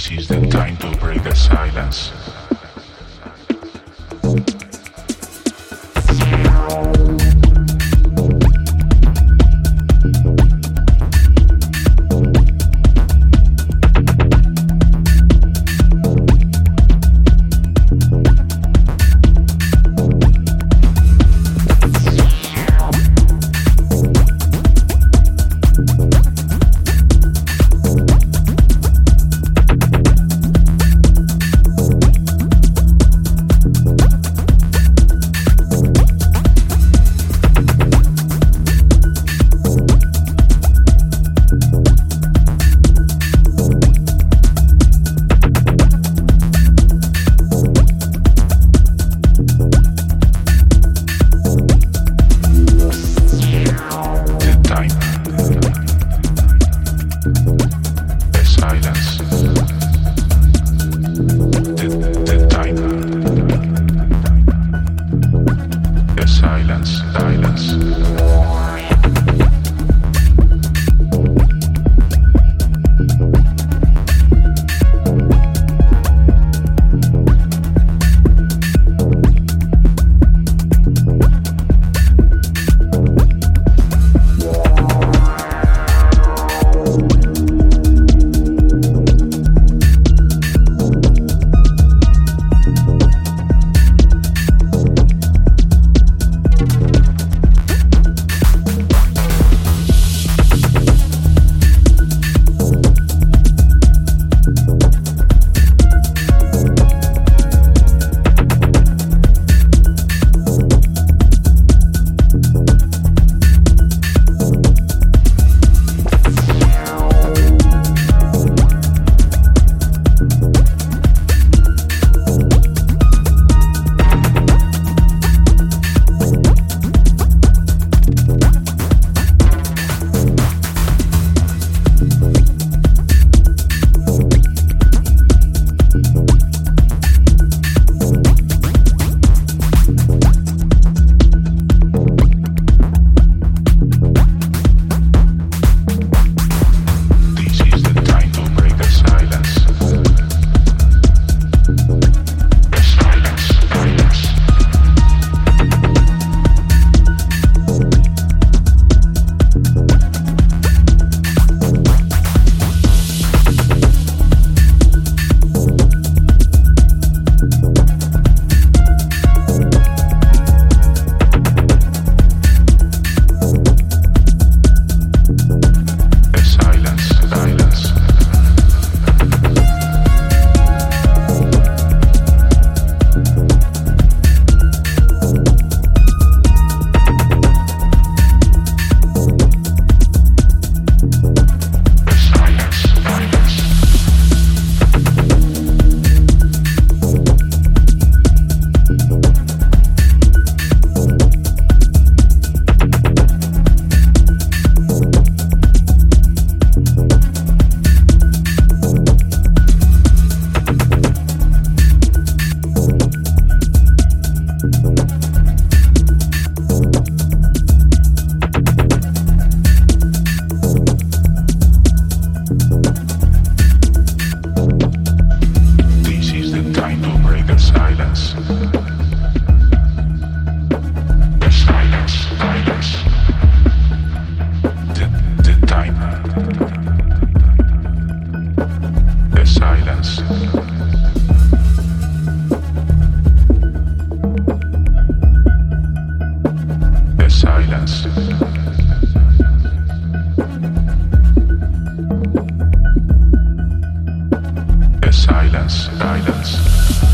This is the time to break the silence. silence, silence.